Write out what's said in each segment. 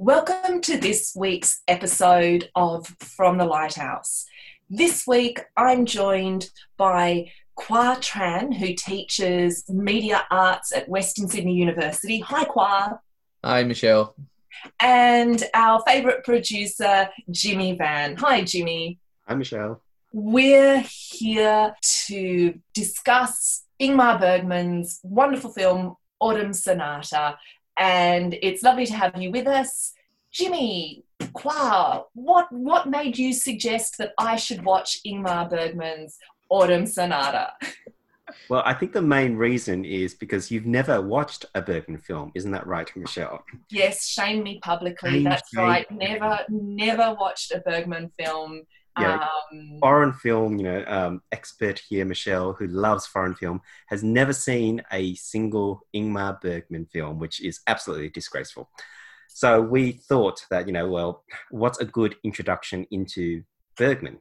Welcome to this week's episode of From the Lighthouse. This week I'm joined by Kwa Tran, who teaches media arts at Western Sydney University. Hi, Kwa. Hi, Michelle. And our favourite producer, Jimmy Van. Hi, Jimmy. Hi, Michelle. We're here to discuss Ingmar Bergman's wonderful film, Autumn Sonata. And it's lovely to have you with us. Jimmy, Kwa, what, what made you suggest that I should watch Ingmar Bergman's Autumn Sonata? Well, I think the main reason is because you've never watched a Bergman film, isn't that right, Michelle? Yes, shame me publicly. Shame, That's shame. right. Never, never watched a Bergman film. Yeah. Um, Foreign film, you know, um, expert here, Michelle, who loves foreign film, has never seen a single Ingmar Bergman film, which is absolutely disgraceful. So we thought that, you know, well, what's a good introduction into Bergman?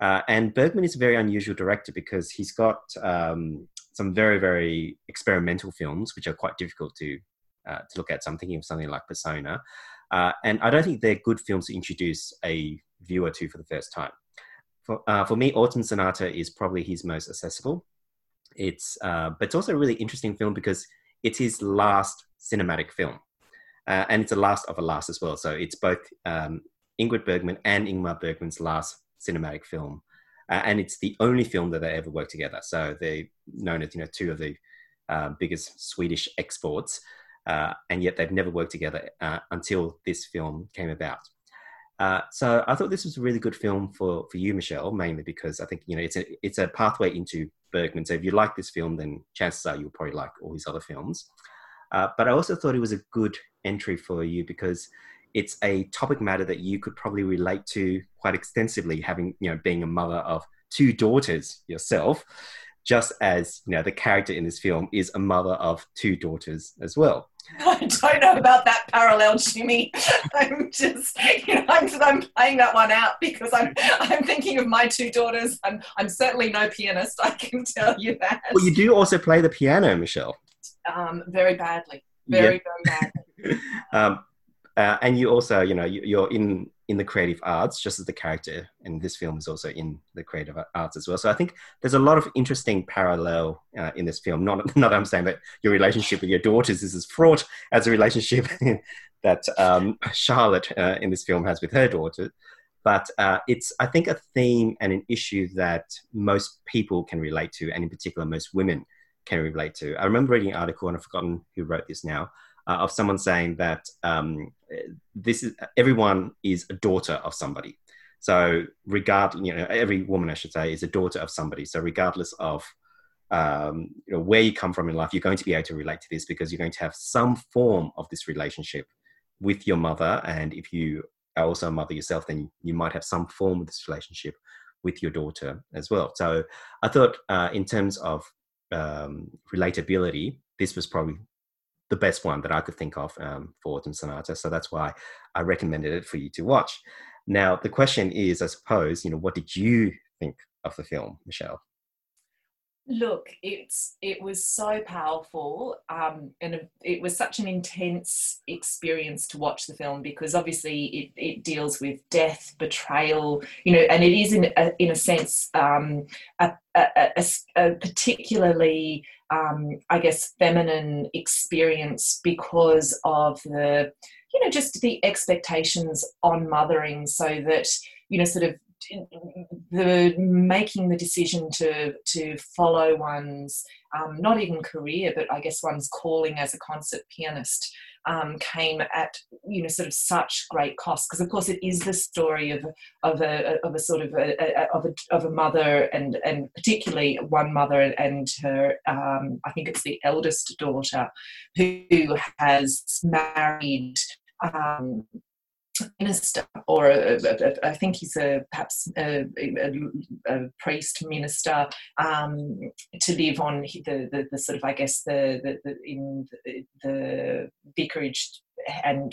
Uh, and Bergman is a very unusual director because he's got um, some very, very experimental films, which are quite difficult to uh, to look at. So I'm thinking of something like Persona, uh, and I don't think they're good films to introduce a viewer to for the first time. For, uh, for me, Autumn Sonata is probably his most accessible. It's, uh, but it's also a really interesting film because it's his last cinematic film, uh, and it's the last of a last as well. So it's both um, Ingrid Bergman and Ingmar Bergman's last cinematic film, uh, and it's the only film that they ever worked together. So they're known as you know two of the uh, biggest Swedish exports, uh, and yet they've never worked together until this film came about. Uh, so I thought this was a really good film for, for you, Michelle, mainly because I think you know it's a it's a pathway into Bergman. So if you like this film, then chances are you'll probably like all his other films. Uh, but I also thought it was a good entry for you because it's a topic matter that you could probably relate to quite extensively, having you know being a mother of two daughters yourself, just as you know the character in this film is a mother of two daughters as well. I don't know about that parallel, Jimmy. I'm just, you know, I'm, I'm playing that one out because I'm, I'm thinking of my two daughters. I'm, I'm certainly no pianist. I can tell you that. Well, you do also play the piano, Michelle. Um, very badly, very, very badly. um, uh, and you also, you know, you, you're in in the creative arts, just as the character in this film is also in the creative arts as well. So I think there's a lot of interesting parallel uh, in this film. Not not I'm saying that your relationship with your daughters is as fraught as a relationship that um, Charlotte uh, in this film has with her daughter. But uh, it's, I think, a theme and an issue that most people can relate to, and in particular, most women can relate to. I remember reading an article, and I've forgotten who wrote this now, uh, of someone saying that um, this is everyone is a daughter of somebody. So regard, you know, every woman I should say is a daughter of somebody. So regardless of um, you know where you come from in life, you're going to be able to relate to this because you're going to have some form of this relationship with your mother, and if you are also a mother yourself, then you might have some form of this relationship with your daughter as well. So I thought, uh, in terms of um, relatability, this was probably the best one that I could think of um, for Autumn Sonata. So that's why I recommended it for you to watch. Now, the question is, I suppose, you know, what did you think of the film, Michelle? Look, it's it was so powerful, um, and it was such an intense experience to watch the film because obviously it, it deals with death, betrayal, you know, and it is in a, in a sense um, a, a, a, particularly, um, I guess, feminine experience because of the, you know, just the expectations on mothering, so that you know, sort of the making the decision to to follow one's um, not even career, but I guess one's calling as a concert pianist um, came at you know sort of such great cost. Because of course it is the story of of a of a sort of a, a of a of a mother and and particularly one mother and her um, I think it's the eldest daughter who has married um, minister, or a, a, a, I think he's a perhaps a, a priest minister, um, to live on the, the, the, sort of I guess the, the, the in the, the vicarage. And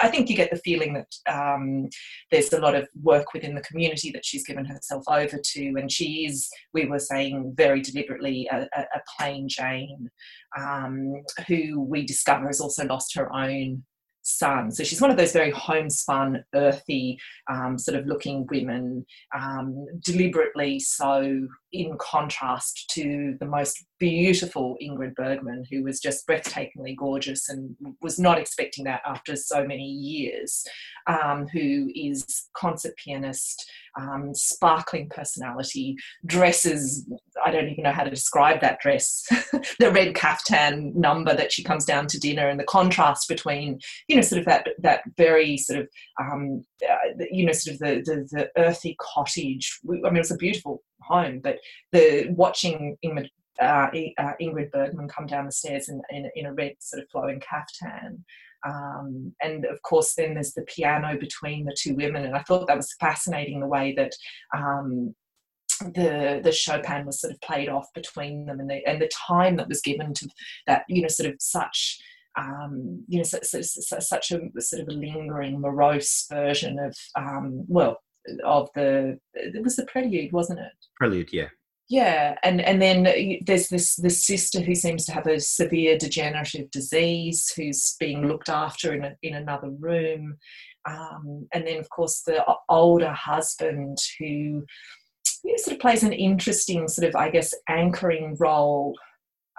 I think you get the feeling that um, there's a lot of work within the community that she's given herself over to, and she is, we were saying very deliberately, a, a plain Jane, um, who we discover has also lost her own son. So she's one of those very homespun, earthy, um, sort of looking women, um, deliberately so in contrast to the most beautiful Ingrid Bergman, who was just breathtakingly gorgeous and was not expecting that after so many years, um, who is concert pianist, um, sparkling personality, dresses, I don't even know how to describe that dress, the red caftan number that she comes down to dinner and the contrast between, you know, sort of that, that very sort of, um, uh, you know, sort of the, the, the earthy cottage. I mean, it was a beautiful home, but the watching Ingrid, uh, uh, Ingrid Bergman come down the stairs in, in, in, a red sort of flowing caftan. Um, and of course, then there's the piano between the two women, and I thought that was fascinating the way that um, the the Chopin was sort of played off between them, and the and the time that was given to that, you know, sort of such. Um, you know, such, such, such a sort of a lingering, morose version of, um, well, of the it was the prelude wasn't it prelude yeah yeah and and then there's this this sister who seems to have a severe degenerative disease who's being looked after in a, in another room um, and then of course the older husband who know, sort of plays an interesting sort of i guess anchoring role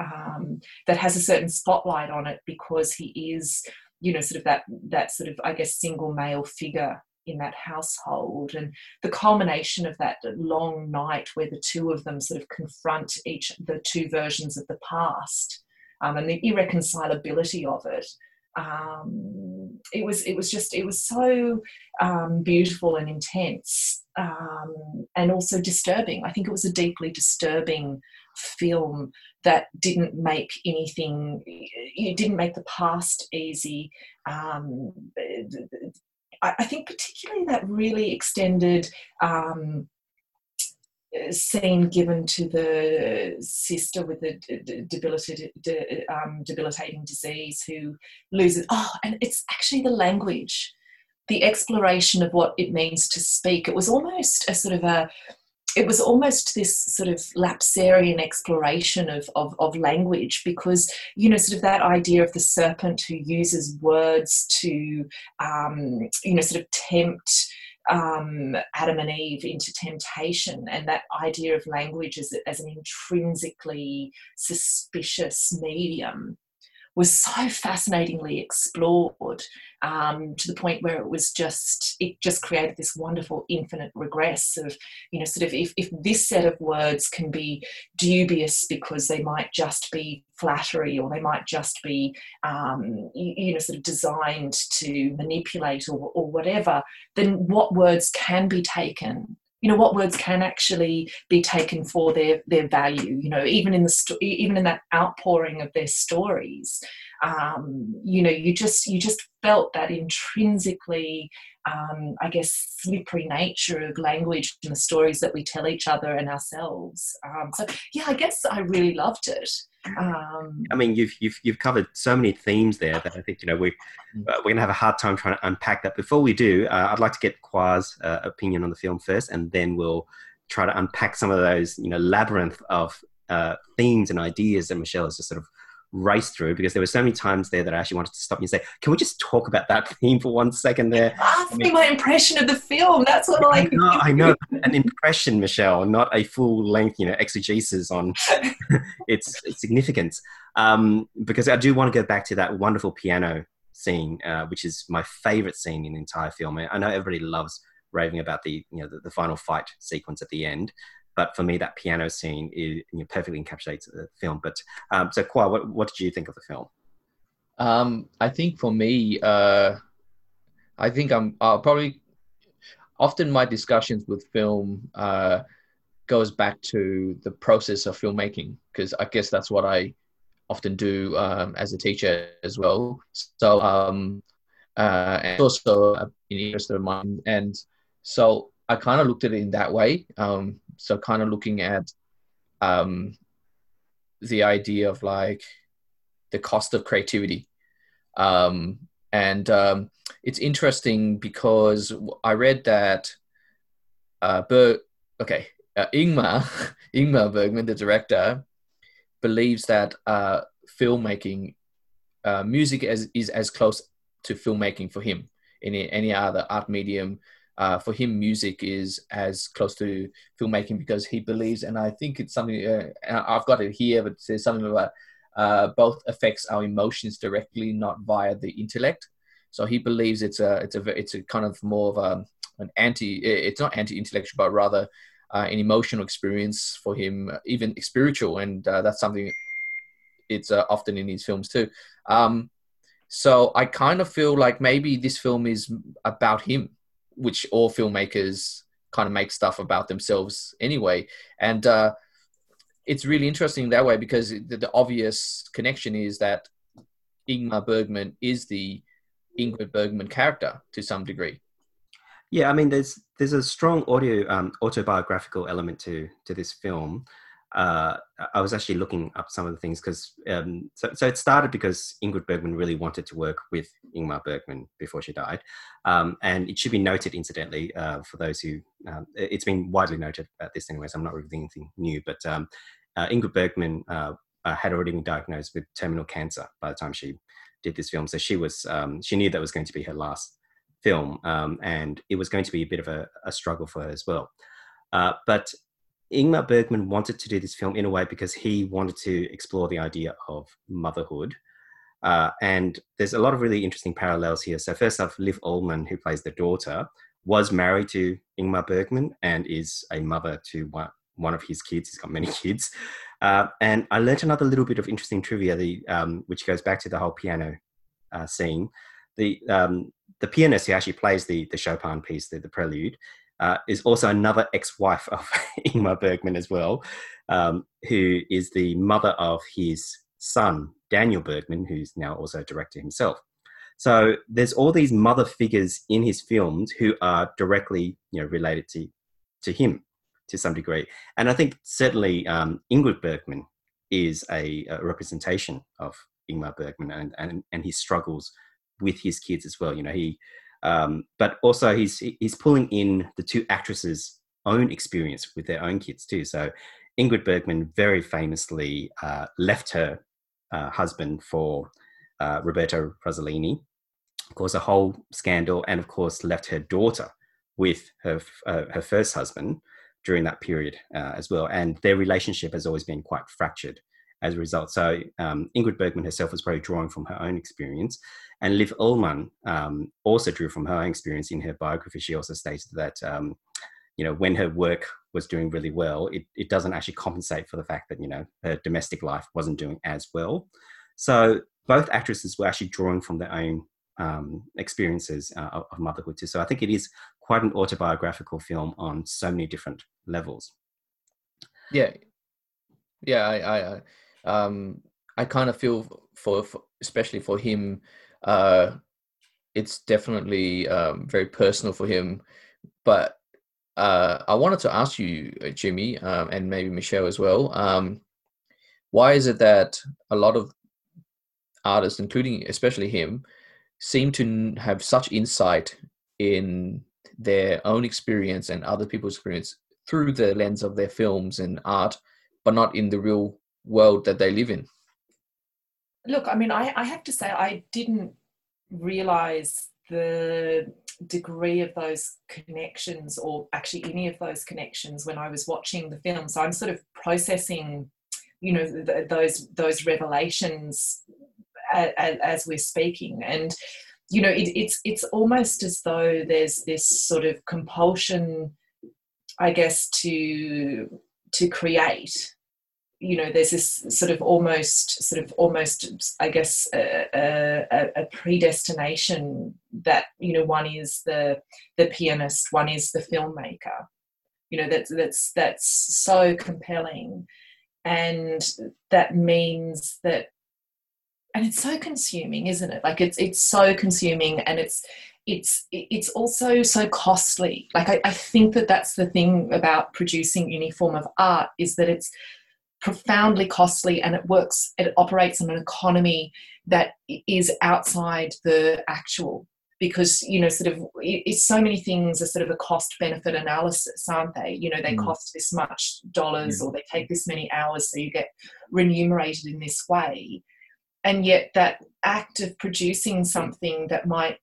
um, that has a certain spotlight on it because he is you know sort of that that sort of i guess single male figure in that household. And the culmination of that long night where the two of them sort of confront each the two versions of the past um, and the irreconcilability of it um, it was it was just it was so um, beautiful and intense um, and also disturbing. I think it was a deeply disturbing film that didn't make anything it didn't make the past easy. Um, I, think particularly that really extended um, scene given to the sister with the um, debilitating disease who loses. Oh, and it's actually the language, the exploration of what it means to speak. It was almost a sort of a it was almost this sort of lapsarian exploration of, of, of, language because you know sort of that idea of the serpent who uses words to um, you know sort of tempt um, Adam and Eve into temptation, and that idea of language as, as an intrinsically suspicious medium was so fascinatingly explored um, to the point where it was just it just created this wonderful infinite regress of you know sort of if, if this set of words can be dubious because they might just be flattery or they might just be um, you, you, know sort of designed to manipulate or, or whatever then what words can be taken you know what words can actually be taken for their their value you know even in the sto- even in that outpouring of their stories um, you know you just you just felt that intrinsically um, i guess slippery nature of language and the stories that we tell each other and ourselves um, so yeah i guess i really loved it um, I mean, you've, you've you've covered so many themes there that I think you know we mm. uh, we're gonna have a hard time trying to unpack that. Before we do, uh, I'd like to get Kwa's uh, opinion on the film first, and then we'll try to unpack some of those you know labyrinth of uh, themes and ideas that Michelle has just sort of race through because there were so many times there that I actually wanted to stop you and say, "Can we just talk about that theme for one second there?" Ask me my impression of the film. That's what I. I know, I know. An impression, Michelle, not a full length, you know, exegesis on its, its significance. Um, because I do want to go back to that wonderful piano scene, uh, which is my favorite scene in the entire film. I know everybody loves raving about the you know the, the final fight sequence at the end but for me, that piano scene is, you know, perfectly encapsulates the film. But um, so, Kwa, what, what did you think of the film? Um, I think for me, uh, I think I'm I'll probably often my discussions with film uh, goes back to the process of filmmaking because I guess that's what I often do um, as a teacher as well. So um, uh, and also an interest of mine, and so I kind of looked at it in that way. Um, so kind of looking at um, the idea of like the cost of creativity. Um, and um, it's interesting because I read that uh, Ber- okay, uh, Ingmar, Ingmar Bergman, the director, believes that uh, filmmaking, uh, music is, is as close to filmmaking for him in any other art medium. Uh, for him, music is as close to filmmaking because he believes, and I think it's something uh, I've got it here, but it says something about uh, both affects our emotions directly, not via the intellect. So he believes it's a it's a it's a kind of more of a, an anti it's not anti-intellectual, but rather uh, an emotional experience for him, even spiritual, and uh, that's something it's uh, often in his films too. Um, so I kind of feel like maybe this film is about him, which all filmmakers kind of make stuff about themselves anyway. And uh, it's really interesting that way because the, the, obvious connection is that Ingmar Bergman is the Ingrid Bergman character to some degree. Yeah, I mean, there's there's a strong audio um, autobiographical element to to this film uh, I was actually looking up some of the things because um, so, so it started because Ingrid Bergman really wanted to work with Ingmar Bergman before she died, um, and it should be noted, incidentally, uh, for those who um, it's been widely noted about this anyway. So I'm not revealing anything new, but um, uh, Ingrid Bergman uh, uh, had already been diagnosed with terminal cancer by the time she did this film, so she was um, she knew that was going to be her last film, um, and it was going to be a bit of a, a struggle for her as well. Uh, but Ingmar Bergman wanted to do this film in a way because he wanted to explore the idea of motherhood. Uh, and there's a lot of really interesting parallels here. So, first off, Liv Ullmann, who plays the daughter, was married to Ingmar Bergman and is a mother to one, one of his kids. He's got many kids. Uh, and I learned another little bit of interesting trivia, the, um, which goes back to the whole piano uh, scene. The, um, the pianist who actually plays the, the Chopin piece, the, the prelude, uh, is also another ex-wife of Ingmar Bergman as well, um, who is the mother of his son Daniel Bergman, who's now also a director himself. So there's all these mother figures in his films who are directly, you know, related to to him to some degree, and I think certainly um, Ingrid Bergman is a, a representation of Ingmar Bergman and, and and his struggles with his kids as well. You know, he um, but also, he's he's pulling in the two actresses' own experience with their own kids too. So, Ingrid Bergman very famously uh, left her uh, husband for uh, Roberto Rossellini, course, a whole scandal, and of course, left her daughter with her uh, her first husband during that period uh, as well. And their relationship has always been quite fractured as a result. So um, Ingrid Bergman herself was probably drawing from her own experience. And Liv Ullmann um, also drew from her own experience in her biography. She also stated that, um, you know, when her work was doing really well, it, it doesn't actually compensate for the fact that, you know, her domestic life wasn't doing as well. So both actresses were actually drawing from their own um, experiences uh, of, motherhood too. So I think it is quite an autobiographical film on so many different levels. Yeah, yeah, I, I, um, I kind of feel for, for, especially for him, uh, it's definitely um, very personal for him. But uh, I wanted to ask you, uh, Jimmy, um, and maybe Michelle as well. Um, why is it that a lot of artists, including especially him, seem to have such insight in their own experience and other people's experience through the lens of their films and art, but not in the real world that they live in? Look, I mean, I, I have to say, I didn't realize the degree of those connections or actually any of those connections when I was watching the film. So I'm sort of processing, you know, th- those those revelations as, as, we're speaking, and you know, it, it's it's almost as though there's this sort of compulsion, I guess, to to create you know there's this sort of almost sort of almost i guess a, a, a, predestination that you know one is the the pianist one is the filmmaker you know that's that's that's so compelling. And that means that and it's so consuming isn't it? Like it's it's so consuming and it's it's it's also so costly. Like I, I think that that's the thing about producing any form of art is that it's profoundly costly and it works it operates on an economy that is outside the actual because you know sort of it's so many things are sort of a cost benefit analysis aren't they you know they mm. cost this much dollars mm. or they take this many hours so you get remunerated in this way and yet that act of producing something that might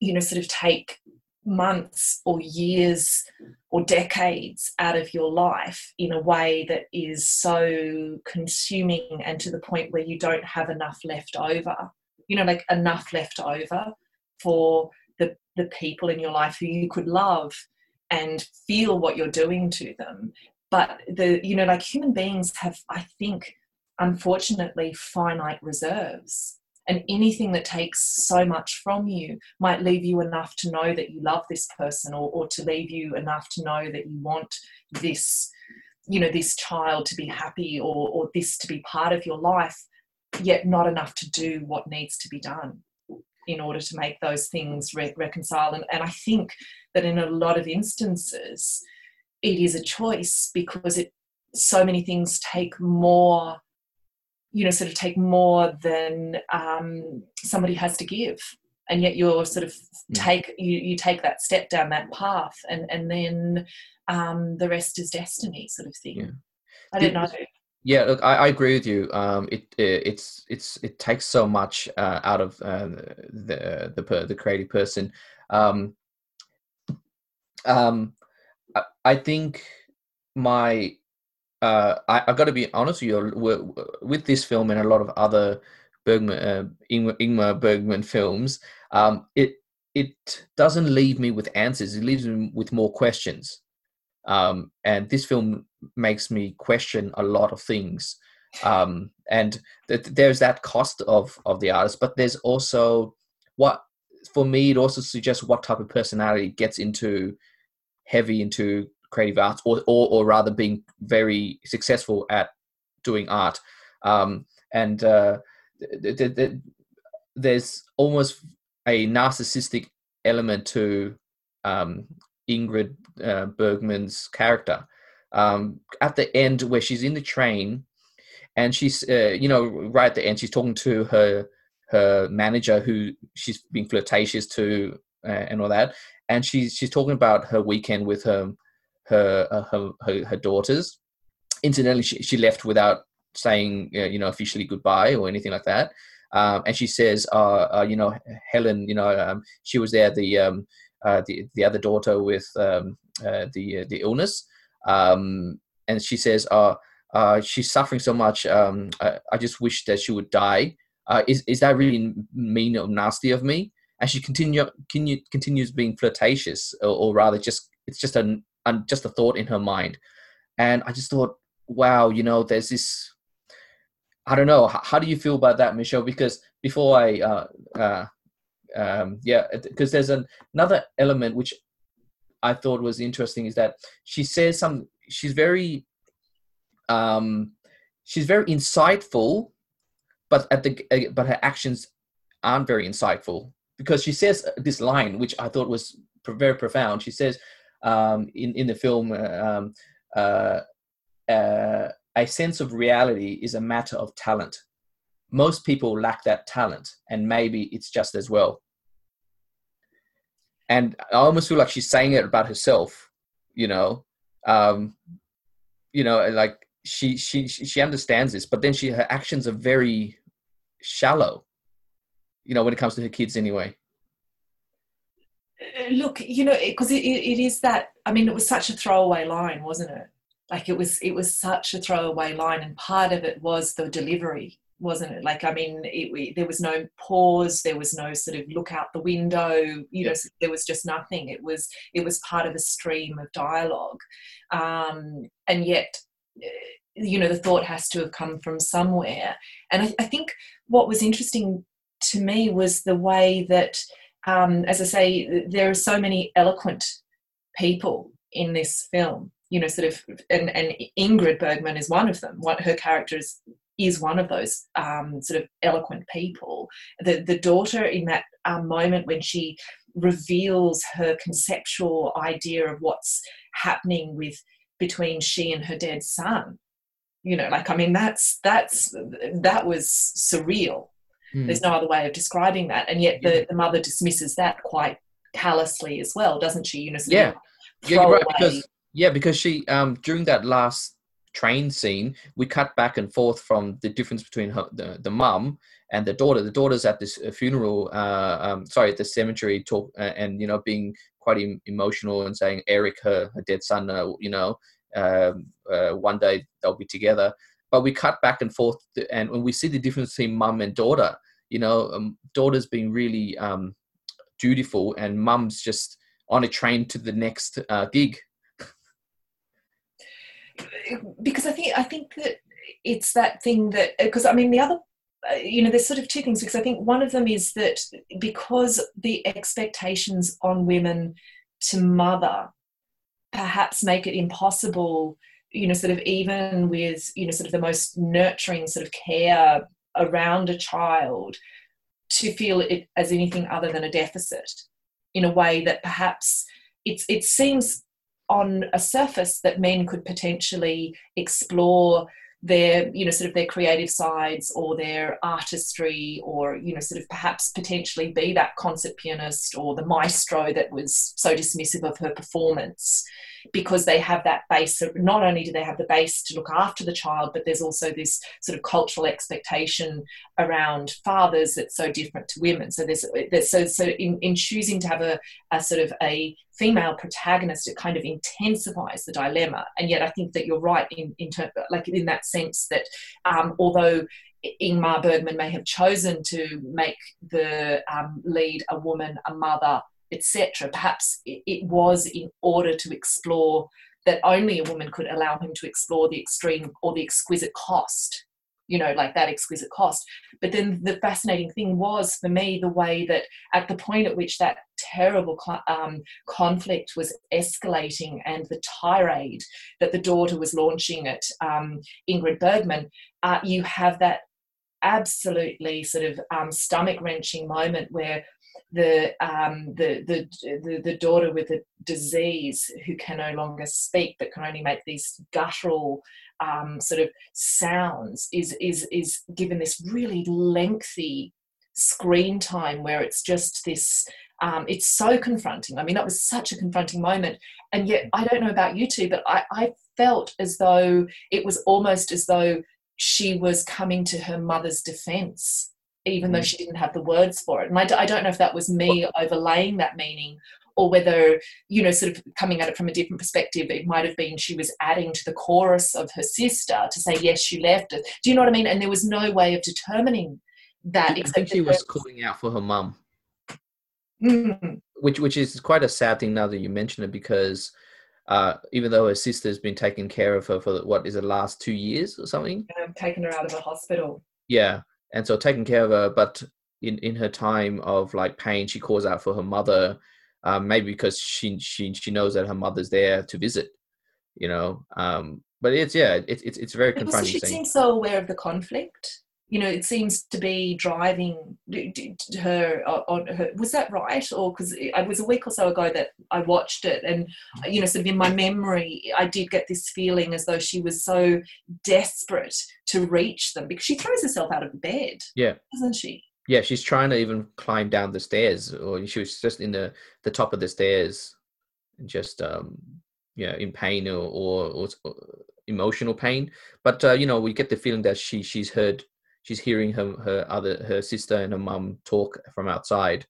you know sort of take months or years or decades out of your life in a way that is so consuming and to the point where you don't have enough left over you know like enough left over for the the people in your life who you could love and feel what you're doing to them. But the you know like human beings have i think unfortunately finite reserves and anything that takes so much from you might leave you enough to know that you love this person or, or to leave you enough to know that you want this you know this child to be happy or, or this to be part of your life yet not enough to do what needs to be done in order to make those things re- reconcile. And, and i think that in a lot of instances it is a choice because it so many things take more you know sort of take more than um, somebody has to give. And yet you're sort of mm. take you, you take that step down that path and and then um, the rest is destiny sort of thing. Yeah. i don't know. Yeah look I, I agree with you. Um, it, it, it's it's it takes so much uh, out of uh, the the the creative person. Um, um, I, I think my uh, I, I got to be honest with you. With this film and a lot of other Bergman, uh, Ingmar, Ingmar Bergman films, um, it it doesn't leave me with answers. It leaves me with more questions. Um, and this film makes me question a lot of things. Um, and th- there's that cost of of the artist, but there's also what for me it also suggests what type of personality gets into heavy into creative arts or, or, or rather being very successful at doing art. Um, and uh, th- th- th- there's almost a narcissistic element to um, ingrid uh, bergman's character. Um, at the end where she's in the train and she's uh, you know right at the end she's talking to her her manager who she's being flirtatious to uh, and all that. And she's she's talking about her weekend with her her uh, her, her, her daughters. Incidentally, she, she left without saying uh, you know officially goodbye or anything like that. Um, and she says, uh, uh, you know, Helen, you know, um, she was there, the um, uh, the the other daughter with um, uh, the the illness, um, and she says, she's suffering so much. Um, I, I, just wish that she would die. is is that really mean or nasty of me? And she continue, continue continues being flirtatious, or, or rather, just it's just a and just a thought in her mind. And I just thought, wow, you know, there's this. I don't know. How, how do you feel about that, Michelle? Because before I, uh, uh, um, yeah, because there's an, another element which I thought was interesting is that she says some. She's very, um, she's very insightful, but at the uh, but her actions aren't very insightful because she says this line which I thought was very profound. She says, um, in in the film, uh, um, uh, uh, a sense of reality is a matter of talent. Most people lack that talent, and maybe it's just as well. And I almost feel like she's saying it about herself, you know, um, you know, like she she she understands this, but then she her actions are very shallow, you know, when it comes to her kids anyway look you know because it, it, it is that i mean it was such a throwaway line wasn't it? Like it was it was such a throwaway line and part of it was the delivery wasn't it? Like i mean it, we, there was no pause there was no sort of look out the window you know there was just nothing. It was it was part of a stream of dialogue. Um, and yet eh, you know the thought has to have come from somewhere. And I, I think what was interesting to me was the way that um, as I say, there are so many eloquent people in this film. You know, sort of, and, and Ingrid Bergman is one of them. What her character is is one of those um, sort of eloquent people. The the daughter in that um, moment when she reveals her conceptual idea of what's happening with between she and her dead son. You know, like I mean, that's that's that was surreal Mm. There's no other way of describing that. And yet the, the mother dismisses that quite callously as well, doesn't she? Know, yeah. Yeah, you're right. Because yeah, because she um during that last train scene, we cut back and forth from the difference between her, the the mum and the daughter. The daughter's at this uh, funeral, uh, um, sorry, at the cemetery, talk uh, and you know being quite em- emotional and saying Eric, her, her dead son, uh, you know, um, uh, one day they'll be together. But we cut back and forth, and when we see the difference between mum and daughter, you know, um, daughter's being really um, dutiful, and mum's just on a train to the next uh, gig. Because I think I think that it's that thing that because I mean the other uh, you know there's sort of two things because i think one of them is that because the expectations on women to mother perhaps make it impossible you know sort of even with you know sort of the most nurturing sort of care around a child to feel it as anything other than a deficit in a way that perhaps it's it seems on a surface that men could potentially explore their you know sort of their creative sides or their artistry or you know sort of perhaps potentially be that concert pianist or the maestro that was so dismissive of her performance because they have that base of not only do they have the base to look after the child but there's also this sort of cultural expectation around fathers that's so different to women. So there's, there's so so in, in choosing to have a, a sort of a female protagonist it kind of intensifies the dilemma. And yet i think that you're right in, in ter- like in that sense that um, although ingmar bergman may have chosen to make the um, lead a woman a mother etc. Perhaps it was in order to explore that only a woman could allow him to explore the extreme or the exquisite cost, you know, like that exquisite cost. But then the fascinating thing was for me the way that at the point at which that terrible um, conflict was escalating and the tirade that the daughter was launching at um, Ingrid Bergman, uh, you have that absolutely sort of um, stomach wrenching moment where the, um, the, the, the, daughter with a disease who can no longer speak but can only make these guttural um, sort of sounds is, is, is given this really lengthy screen time where it's just this um, it's so confronting. I mean, that was such a confronting moment. And yet, I don't know about you two, but I, I felt as though it was almost as though she was coming to her mother's defense even though mm. she didn't have the words for it. And I d- I don't know if that was me overlaying that meaning or whether, you know, sort of coming at it from a different perspective, it might have been she was adding to the chorus of her sister to say, yes, she left it. Do you know what I mean? And there was no way of determining that. I think she was calling out for her mum. Mm. Which, which is quite a sad thing now that you mention it because uh, even though her sister's been taking care of her for what is it last two years or something yeah, taken her out of the hospital yeah and so taking care of her but in in her time of like pain she calls out for her mother um, maybe because she she she knows that her mother's there to visit you know um but it's yeah it's it's, it's very confronting she seems so aware of the conflict you know, it seems to be driving her on her. Was that right? Or because it was a week or so ago that I watched it, and you know, sort of in my memory, I did get this feeling as though she was so desperate to reach them because she throws herself out of bed. Yeah, doesn't she? Yeah, she's trying to even climb down the stairs, or she was just in the the top of the stairs, just um, yeah, in pain or or, or, or emotional pain. But uh, you know, we get the feeling that she she's heard she's hearing her her other her sister and her mum talk from outside,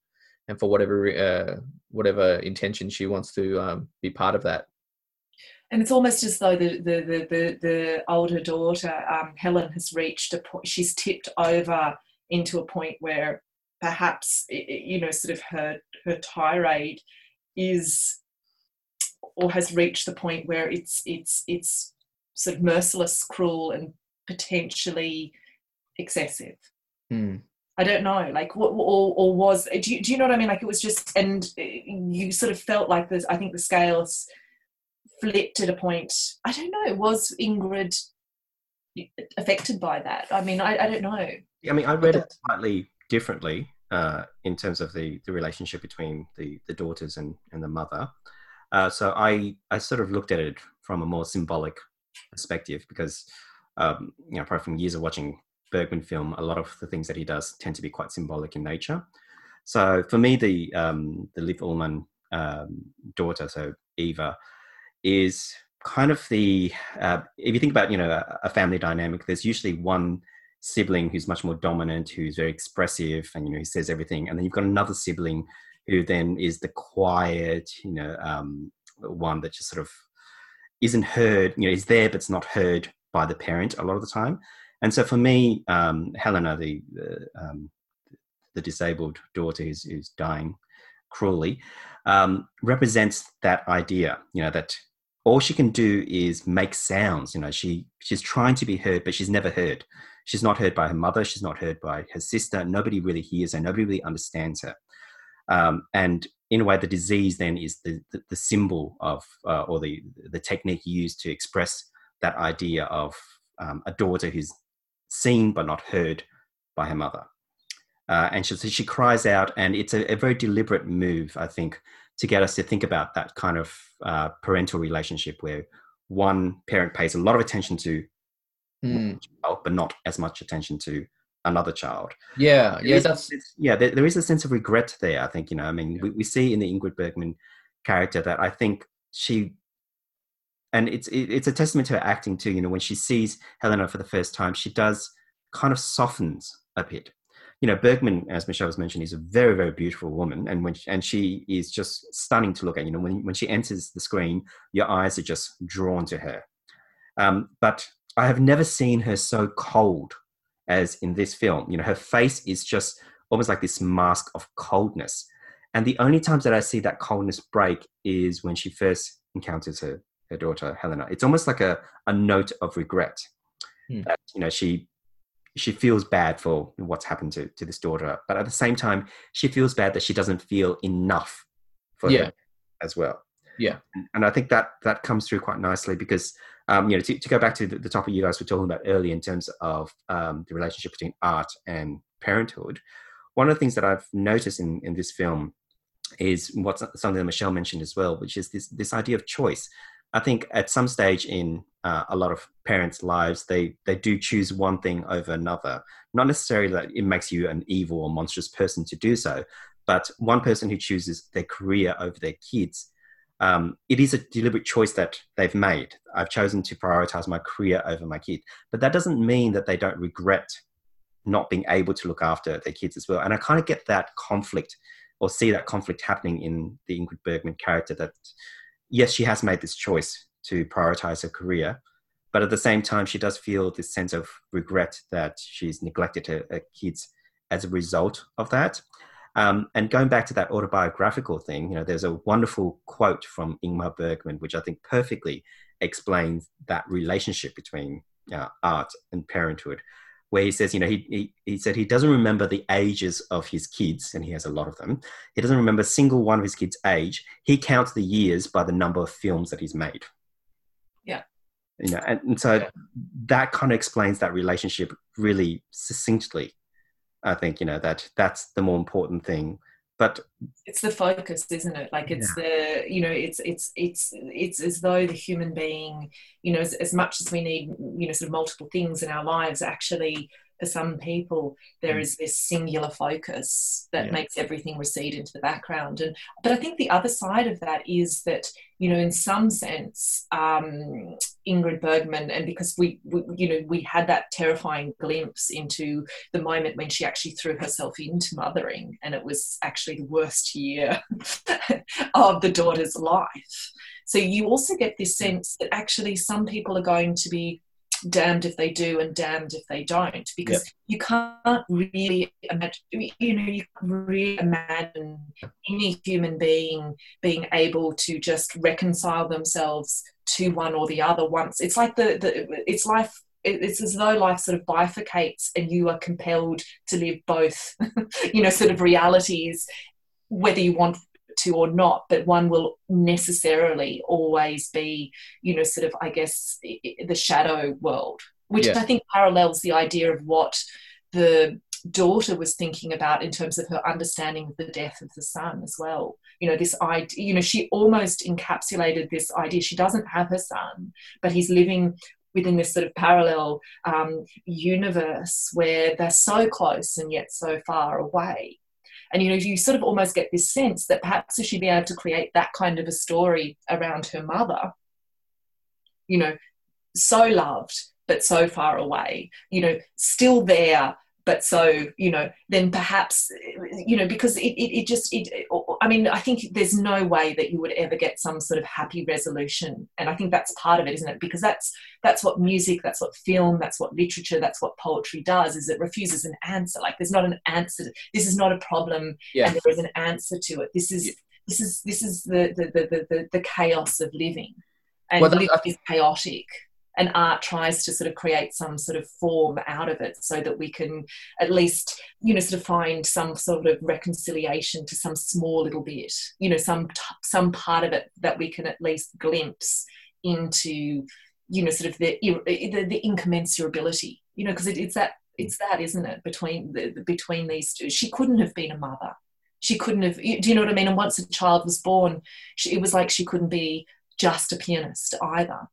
and for whatever uh, whatever intention she wants to um, be part of that. And it's almost as though the the the the, the older daughter um, Helen has reached a point. She's tipped over into a point where perhaps you know sort of her her tirade is or has reached the point where it's it's it's sort of merciless, cruel, and potentially excessive. Mm. I don't know, like what or, or was do you, do you know what I mean? Like it was just, and you sort of felt like this. I think the scales flipped at a point. I don't know. Was Ingrid affected by that? I mean, I, I don't know. I mean, I read it slightly differently uh, in terms of the the relationship between the the daughters and and the mother. Uh, so I I sort of looked at it from a more symbolic perspective because um, you know, apart from years of watching Bergman film, a lot of the things that he does tend to be quite symbolic in nature. So for me, the um, the Liv Ullmann um, daughter, so Eva, is kind of the uh, if you think about you know a, a, family dynamic, there's usually one sibling who's much more dominant, who's very expressive, and you know he says everything, and then you've got another sibling who then is the quiet, you know, um, one that just sort of isn't heard, you know, is there but it's not heard by the parent a lot of the time. And so for me, um, Helena, the the, um, the disabled daughter who's, who's dying cruelly, um, represents that idea. You know that all she can do is make sounds. You know, she she's trying to be heard, but she's never heard. She's not heard by her mother. She's not heard by her sister. Nobody really hears her. Nobody really understands her. Um, and in a way, the disease then is the, the, the symbol of, uh, or the, the technique used to express that idea of um, a daughter who's seen but not heard by her mother. Uh, and she, she cries out, and it's a, a, very deliberate move, I think, to get us to think about that kind of uh, parental relationship where one parent pays a lot of attention to mm. child, but not as much attention to another child. Yeah, yeah, that's yeah. There, there is a sense of regret there. I think you know. I mean, yeah. we, we see in the Ingrid Bergman character that I think she and it's it's a testament to her acting too. You know, when she sees Helena for the first time, she does kind of softens a bit. You know, Bergman, as Michelle was mentioned, is a very very beautiful woman, and when she, and she is just stunning to look at. You know, when when she enters the screen, your eyes are just drawn to her. Um, but I have never seen her so cold as in this film. You know, her face is just almost like this mask of coldness. And the only times that I see that coldness break is when she first encounters her her daughter Helena. It's almost like a, a note of regret hmm. that you know she she feels bad for what's happened to, to this daughter, but at the same time, she feels bad that she doesn't feel enough for yeah. her as well. Yeah, and, and I think that that comes through quite nicely because um, you know to, to go back to the, the, topic you guys were talking about earlier in terms of um, the relationship between art and parenthood. One of the things that I've noticed in, in this film is what something that Michelle mentioned as well, which is this this idea of choice. I think at some stage in uh, a lot of parents' lives, they they do choose one thing over another. Not necessarily that it makes you an evil or monstrous person to do so, but one person who chooses their career over their kids. Um, it is a deliberate choice that they've made. I've chosen to prioritize my career over my kid, but that doesn't mean that they don't regret not being able to look after their kids as well. And I kind of get that conflict or see that conflict happening in the Ingrid Bergman character that yes, she has made this choice to prioritize her career, but at the same time, she does feel this sense of regret that she's neglected her, her kids as a result of that. Um, and going back to that autobiographical thing, you know, there's a wonderful quote from Ingmar Bergman, which I think perfectly explains that relationship between uh, art and parenthood, where he says, you know, he, he, he said he doesn't remember the ages of his kids, and he has a lot of them. He doesn't remember a single one of his kids' age. He counts the years by the number of films that he's made. Yeah. You know, and, and so yeah. that kind of explains that relationship really succinctly. I think, you know, that that's the more important thing but it's the focus isn't it like it's yeah. the you know it's it's it's it's as though the human being you know as, as much as we need you know sort of multiple things in our lives actually for some people there mm. this singular focus that yeah. makes everything recede into the background and but i think the other side of that is that you know in some sense um, ingrid bergman and because we, we, you know we had that terrifying glimpse into the moment when she actually threw herself into mothering and it was actually the worst year of the daughter's life so you also get this sense that actually some people are going to be damned if they do and damned if they don't because yep. you can't really imagine you know you can't really imagine any human being being able to just reconcile themselves to one or the other once it's like the, the it's life it's as though life sort of bifurcates and you are compelled to live both you know sort of realities whether you want to or not, but one will necessarily always be, you know, sort of, I guess, the shadow world, which I think parallels the idea of what the daughter was thinking about in terms of her understanding of the death of the son as well. You know, this idea, you know, she almost encapsulated this idea. She doesn't have her son, but he's living within this sort of parallel um, universe where they're so close and yet so far away. And you know, you sort of almost get this sense that perhaps if she'd be able to create that kind of a story around her mother, you know, so loved, but so far away, you know, still there, but so you know then perhaps you know because it, it, it, just it i mean i think there's no way that you would ever get some sort of happy resolution. And i think that's part of it isn't it? Because that's that's what music that's what film that's what literature that's what poetry does is it refuses an answer. Like there's not an answer. This is not a problem yeah. and there is an answer to it. This is yeah. this is this is the the, the the the chaos of living. And well, living is chaotic and art tries to sort of create some sort of form out of it so that we can at least you know sort of find some sort of reconciliation to some small little bit you know some some part of it that we can at least glimpse into you know sort of the the, the incommensurability you know because it, it's that it's that isn't it between the, between these two. She couldn't have been a mother. She couldn't have do you know what i mean? And once a child was born she, it was like she couldn't be just a pianist either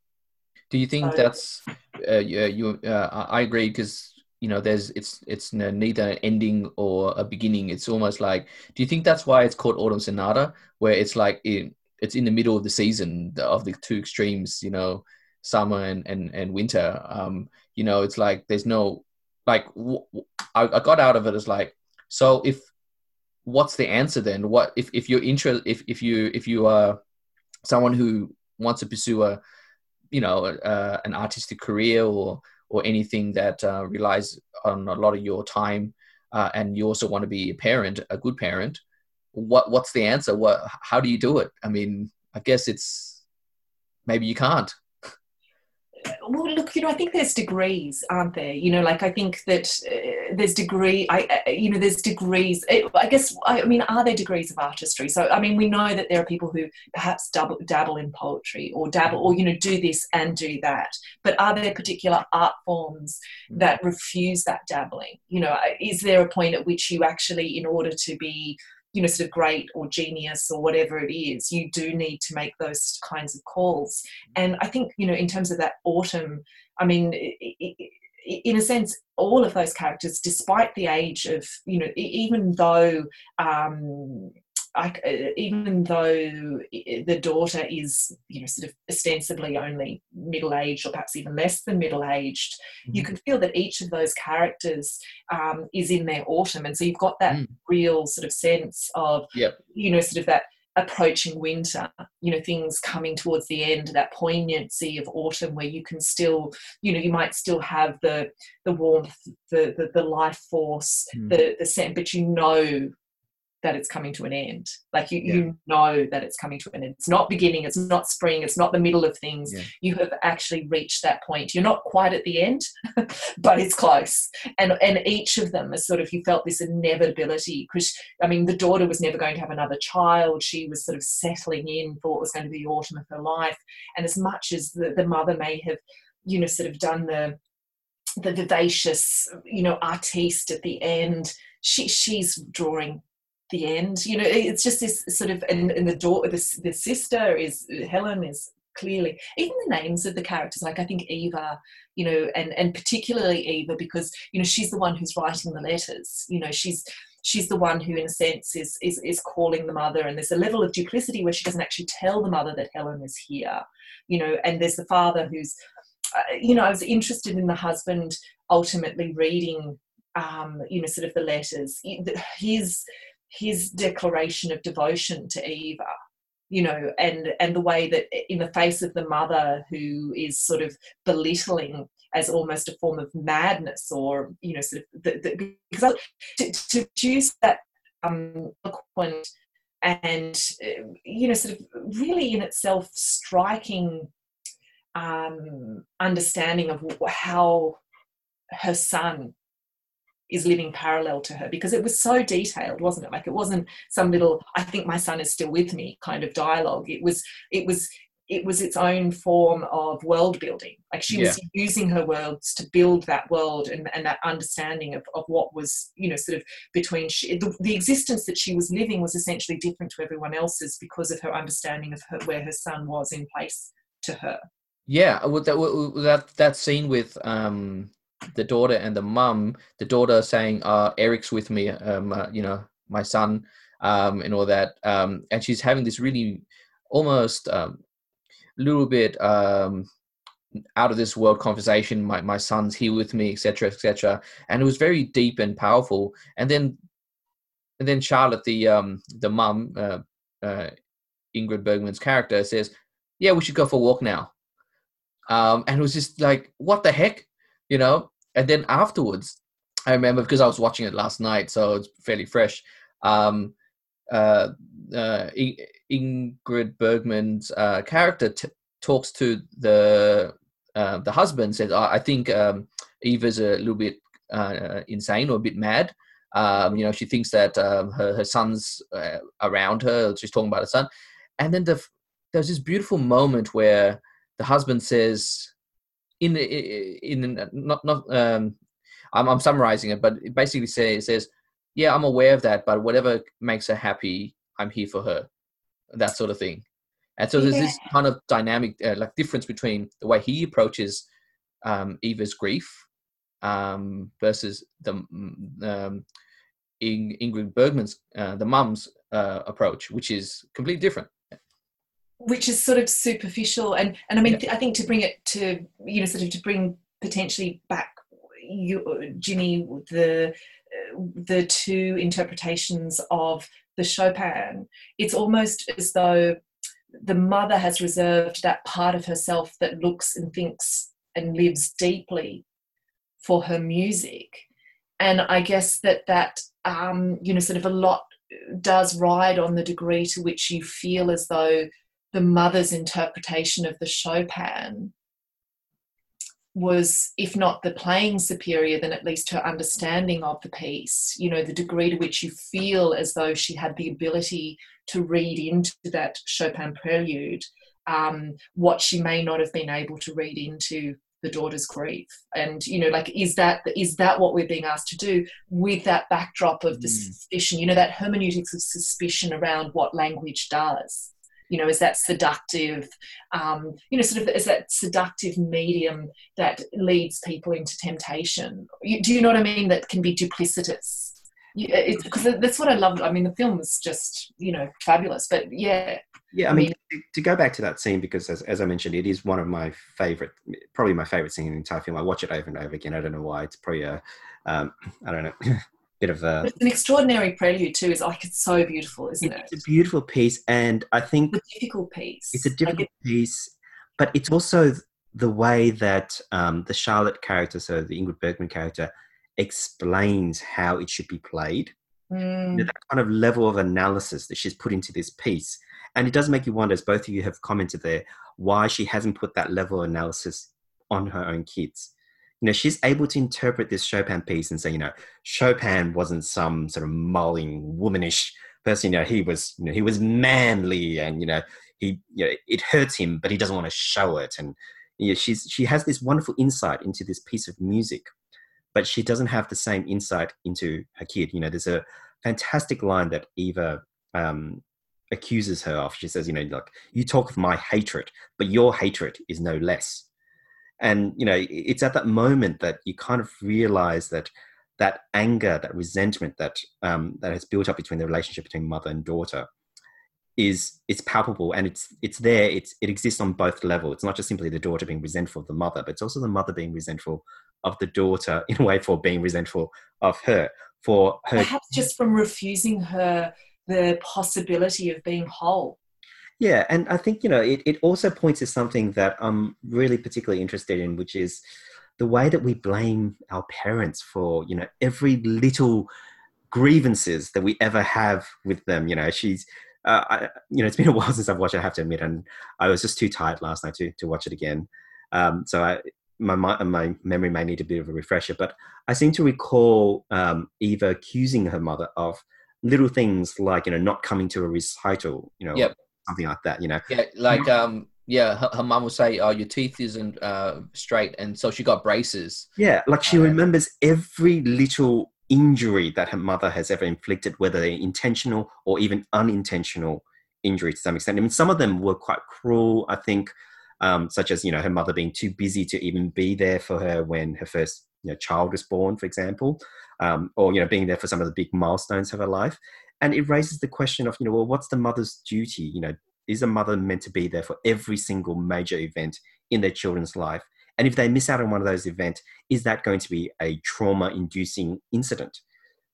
do you think that's uh, yeah, you? Uh, I agree because you know there's it's it's neither an ending or a beginning. It's almost like. Do you think that's why it's called Autumn Sonata, where it's like in, it's in the middle of the season of the two extremes, you know, summer and and, and winter. Um, you know, it's like there's no like w- I, I got out of it as like so if what's the answer then? What if if you're interest if if you if you are someone who wants to pursue a you know uh, an artistic career or or anything that uh, relies on a lot of your time uh, and you also want to be a parent a good parent what what's the answer? What how do you do it? I mean i guess it's maybe you can't. Well look you know i think there's degrees aren't there? You know like i think that uh, there's degree i uh, you know there's degrees it, i guess i mean are there degrees of artistry? So i mean we know that there are people who perhaps double, dabble in poetry or dabble or you know do this and do that. But are there particular art forms mm. that refuse that dabbling? You know is there a point at which you actually in order to be you know sort of great or genius or whatever it is you do need to make those kinds of calls? And i think you know in terms of that autumn i mean in a sense all of those characters despite the age of you know even though um I, uh, even though the daughter is, you know, sort of ostensibly only middle aged or perhaps even less than middle aged, mm-hmm. you can feel that each of those characters um, is in their autumn. And so you've got that mm. real sort of sense of, yep. you know, sort of that approaching winter, you know, things coming towards the end, that poignancy of autumn where you can still, you know, you might still have the the warmth, the the, the life force, mm. the the scent, but you know that it's coming to an end. Like you, yeah. you know that it's coming to an end. It's not beginning, it's not spring, it's not the middle of things. Yeah. You have actually reached that point. You're not quite at the end, but it's close. And and each of them is sort of you felt this inevitability because I mean the daughter was never going to have another child. She was sort of settling in for what was going to be the autumn of her life. And as much as the, the mother may have, you know, sort of done the the vivacious, you know, artiste at the end, she she's drawing the end. You know, it's just this sort of, and, and the daughter, the, the sister is Helen is clearly even the names of the characters like i think eva you know and and particularly eva because you know she's the one who's writing the letters you know she's she's the one who in a sense is is, is calling the mother and there's a level of duplicity where she doesn't actually tell the mother that helen is here you know and there's the father who's uh, you know i was interested in the husband ultimately reading um you know sort of the letters his his declaration of devotion to Eva, you know, and and the way that in the face of the mother who is sort of belittling as almost a form of madness, or you know, sort of the, the, because to, to choose that um, eloquent and you know, sort of really in itself striking um, understanding of how her son is living parallel to her because it was so detailed wasn't it? Like it wasn't some little i think my son is still with me kind of dialogue. It was it was it was its own form of world building. Like she yeah. was using her worlds to build that world and, and that understanding of, of what was you know sort of between she, the, the existence that she was living was essentially different to everyone else's because of her understanding of her, where her son was in place to her. Yeah that, that that scene with um the daughter and the mum, the daughter saying, uh, Eric's with me, um, uh, you know, my son, um, and all that. Um, and she's having this really almost um, little bit, um, out of this world conversation. My my son's here with me, etc., etc. And it was very deep and powerful. And then and then Charlotte, the um the mum, uh, uh, Ingrid Bergman's character, says, "Yeah, we should go for a walk now." Um, and it was just like, what the heck, you know? And then afterwards, I remember because I was watching it last night, so it's fairly fresh. Um, uh, uh, Ingrid Bergman's uh, character t- talks to the uh, the husband, says, "I think um, Eva's a little bit uh, insane or a bit mad." Um, you know, she thinks that um, her her son's uh, around her. She's talking about her son, and then the, there's this beautiful moment where the husband says, in in not not um, I'm, I'm summarizing it, but it basically says it says, yeah, I'm aware of that, but whatever makes her happy, I'm here for her, that sort of thing. And so there's yeah. this kind of dynamic, uh, like difference between the way he approaches um, Eva's grief um, versus the um, Ingrid Bergman's, uh, the mum's uh, approach, which is completely different which is sort of superficial and and i mean yeah. i think to bring it to you know sort of to bring potentially back you ginny the the two interpretations of the chopin it's almost as though the mother has reserved that part of herself that looks and thinks and lives deeply for her music and i guess that that um, you know sort of a lot does ride on the degree to which you feel as though the mother's interpretation of the Chopin was, if not the playing superior, then at least her understanding of the piece. You know, the degree to which you feel as though she had the ability to read into that Chopin prelude um, what she may not have been able to read into the daughter's grief and you know like is that is that what we're being asked to do with that backdrop of the mm. suspicion you know that hermeneutics of suspicion around what language does you know, is that seductive, um, you know, sort of is that seductive medium that leads people into temptation. You, do you know what I mean? That can be duplicitous. Yeah, because that's what I love. I mean, the film was just, you know, fabulous. But yeah. Yeah, I mean, I mean, to go back to that scene, because as, as I mentioned, it is one of my favorite, probably my favorite scene in the entire film. I watch it over and over again. I don't know why. It's probably a, um, I don't know, bit of a. It's an extraordinary prelude too. It's like it's so beautiful, isn't it? It's a beautiful piece, and I think it's a difficult piece. It's a difficult like it, piece, but it's also the way that um, the Charlotte character, so the Ingrid Bergman character, explains how it should be played. Mm. You know, that kind of level of analysis that she's put into this piece, and it does make you wonder, as both of you have commented there, why she hasn't put that level of analysis on her own kids you know, she's able to interpret this Chopin piece and say, you know, Chopin wasn't some sort of mulling, womanish person. You know, he was, you know, he was manly, and you know, he, you know, it hurts him, but he doesn't want to show it. And you know, she's she has this wonderful insight into this piece of music, but she doesn't have the same insight into her kid. You know, there's a fantastic line that Eva um, accuses her of. She says, you know, like you talk of my hatred, but your hatred is no less and you know it's at that moment that you kind of realize that that anger that resentment that um, that has built up between the relationship between mother and daughter is it's palpable and it's it's there. It's it exists on both levels. It's not just simply the daughter being resentful of the mother but it's also the mother being resentful of the daughter in a way for being resentful of her for her perhaps just from refusing her the possibility of being whole yeah, and I think you know it, it also points to something that I'm really particularly interested in, which is the way that we blame our parents for you know every little grievances that we ever have with them. You know, she's uh, I, you know it's been a while since I've watched it. I have to admit, and I was just too tired last night to to watch it again. Um, so I my my memory may need a bit of a refresher, but I seem to recall um, Eva accusing her mother of little things like you know not coming to a recital, you know, yep something like that, you know. Yeah, like um, yeah, her, her mom will say, "Oh, your teeth isn't uh, straight," and so she got braces. Yeah, like she uh, remembers every little injury that her mother has ever inflicted, whether they're intentional or even unintentional injury to some extent. I mean, some of them were quite cruel, I think, um, such as you know her mother being too busy to even be there for her when her first you know child was born, for example, um, or you know being there for some of the big milestones of her life and it raises the question of you know well what's the mother's duty you know is a mother meant to be there for every single major event in their children's life? And if they miss out on one of those events, is that going to be a trauma inducing incident?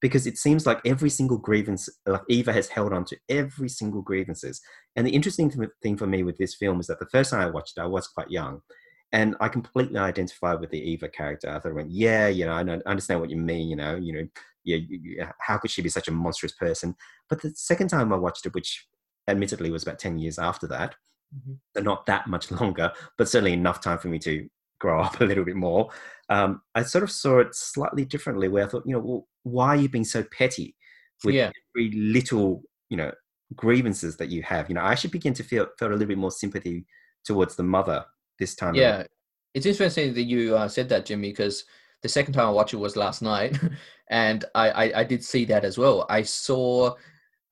Because it seems like every single grievance, like Eva has held on to every single grievances. And the interesting thing for me with this film is that the first time I watched it, I was quite young. And I completely identified with the Eva character. I thought, I went, yeah, you know, I understand what you mean. You know, you know, yeah, you, how could she be such a monstrous person? But the second time I watched it, which admittedly was about ten years after that, mm-hmm. so not that much longer, but certainly enough time for me to grow up a little bit more, um, I sort of saw it slightly differently. Where I thought, you know, well, why are you being so petty with yeah. every little, you know, grievances that you have? You know, I actually begin to feel feel a little bit more sympathy towards the mother this time. Yeah, around. it's interesting that you uh, said that, Jimmy, because the second time I watched it was last night, and I, I, I did see that as well. I saw.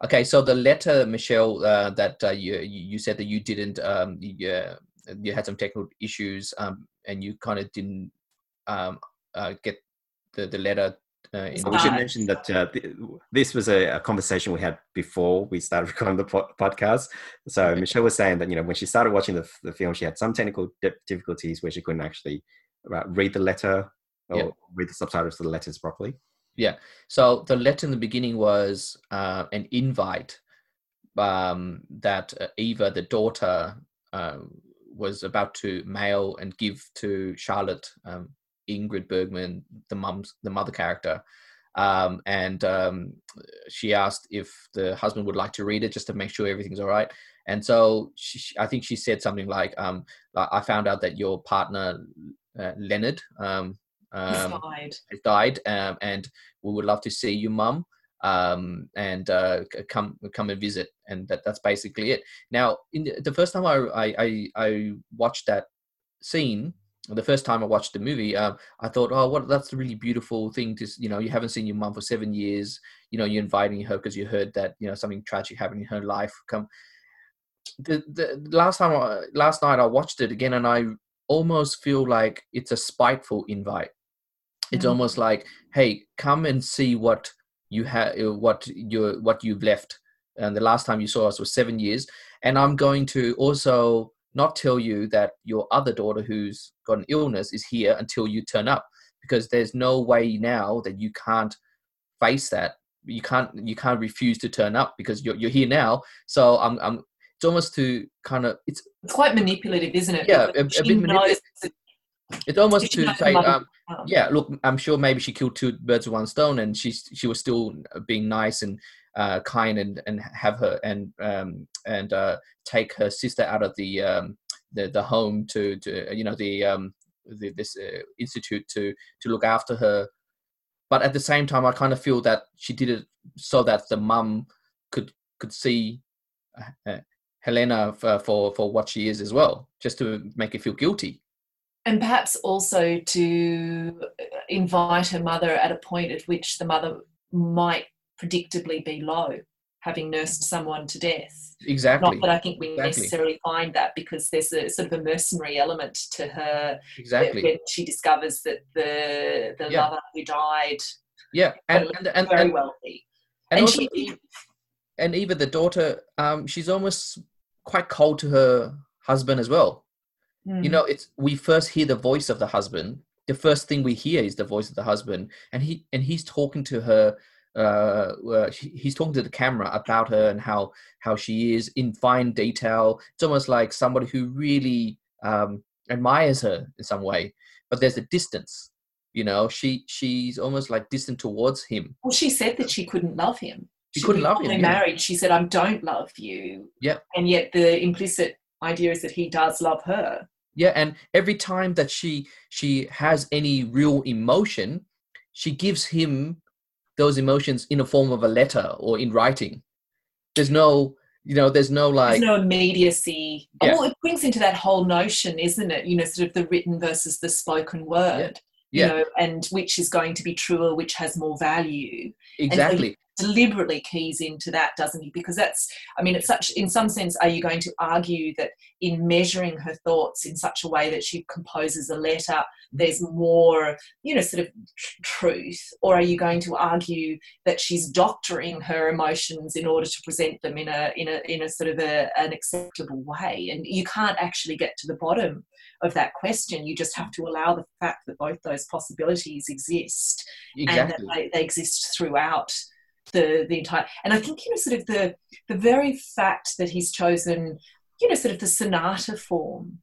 Okay, so the letter, Michelle, uh, that uh, you you said that you didn't um, you, uh, you had some technical issues um, and you kind of didn't um, uh, get the, the letter. Uh, we should mention that uh, th- this was a, a, conversation we had before we started recording the po- podcast. So okay. Michelle was saying that you know when she started watching the, the film, she had some technical di- difficulties where she couldn't actually uh, read the letter or yeah. read the subtitles to the letters properly. Yeah. So the letter in the beginning was uh, an invite um, that uh, Eva, the daughter, uh, was about to mail and give to Charlotte, um, Ingrid Bergman, the mum's the mother character, um, and um, she asked if the husband would like to read it just to make sure everything's all right. And so she, I think she said something like, um, "I found out that your partner uh, Leonard um, um, died, died and we would love to see you, mum." um, and uh, come come and visit, and that, that's basically it. Now, in the, the first time I, I I watched that scene, the first time I watched the movie, um, I thought, oh, what that's a really beautiful thing to you know, you haven't seen your mum for seven years. You know, you're inviting her because you heard that you know something tragic happened in her life. Come, the the last time I, last night I watched it again, and I almost feel like it's a spiteful invite. It's mm-hmm. almost like, hey, come and see what you have what you what you've left. And the last time you saw us was seven years. And i'm going to also not tell you that your other daughter who's got an illness is here until you turn up because there's no way now that you can't face that. You can't you can't refuse to turn up because you're, you're here now. So i'm, I'm it's almost to kind of it's it's quite manipulative isn't it? Yeah a, a bit manipulative it's almost to say um, um, yeah, look, I'm sure maybe she killed two birds with one stone, and she she was still being nice and uh, kind and and have her and um, and uh, take her sister out of the um, the the home to to you know the um the, this uh, institute to to look after her. But at the same time, I kind of feel that she did it so that the mum could could see uh Helena for, for for what she is as well, just to make her feel guilty and perhaps also to invite her mother at a point at which the mother might predictably be low, having nursed someone to death. Exactly. Not that I think we exactly. necessarily find that because there's a sort of a mercenary element to her. Exactly. When she discovers that the the yeah. lover who died. Yeah, and and, and very and, wealthy. And, and also, she, and even the daughter, um, she's almost quite cold to her husband as well Mm. You know, it's we first hear the voice of the husband. The first thing we hear is the voice of the husband, and he and he's talking to her. Uh, uh, he's talking to the camera about her and how how she is in fine detail. It's almost like somebody who really um, admires her in some way, but there's a distance. You know, she she's almost like distant towards him. Well, she said that she couldn't love him. She, she couldn't love him. Married, yeah. she said, "I don't love you." Yeah. And yet the implicit idea is that he does love her yeah and every time that she she has any real emotion she gives him those emotions in a form of a letter or in writing. There's no you know there's no like there's no immediacy. Yeah. well it brings into that whole notion isn't it? You know sort of the written versus the spoken word yeah. you know and which is going to be truer which has more value exactly deliberately keys into that, doesn't he? Because that's, I mean, it's such, in some sense, are you going to argue that in measuring her thoughts in such a way that she composes a letter, there's more, you know, sort of truth? Or are you going to argue that she's doctoring her emotions in order to present them in a, in a, in a sort of a, an acceptable way? And you can't actually get to the bottom of that question. You just have to allow the fact that both those possibilities exist exactly. and that they, they exist throughout the the entire and i think you know sort of the the very fact that he's chosen you know sort of the sonata form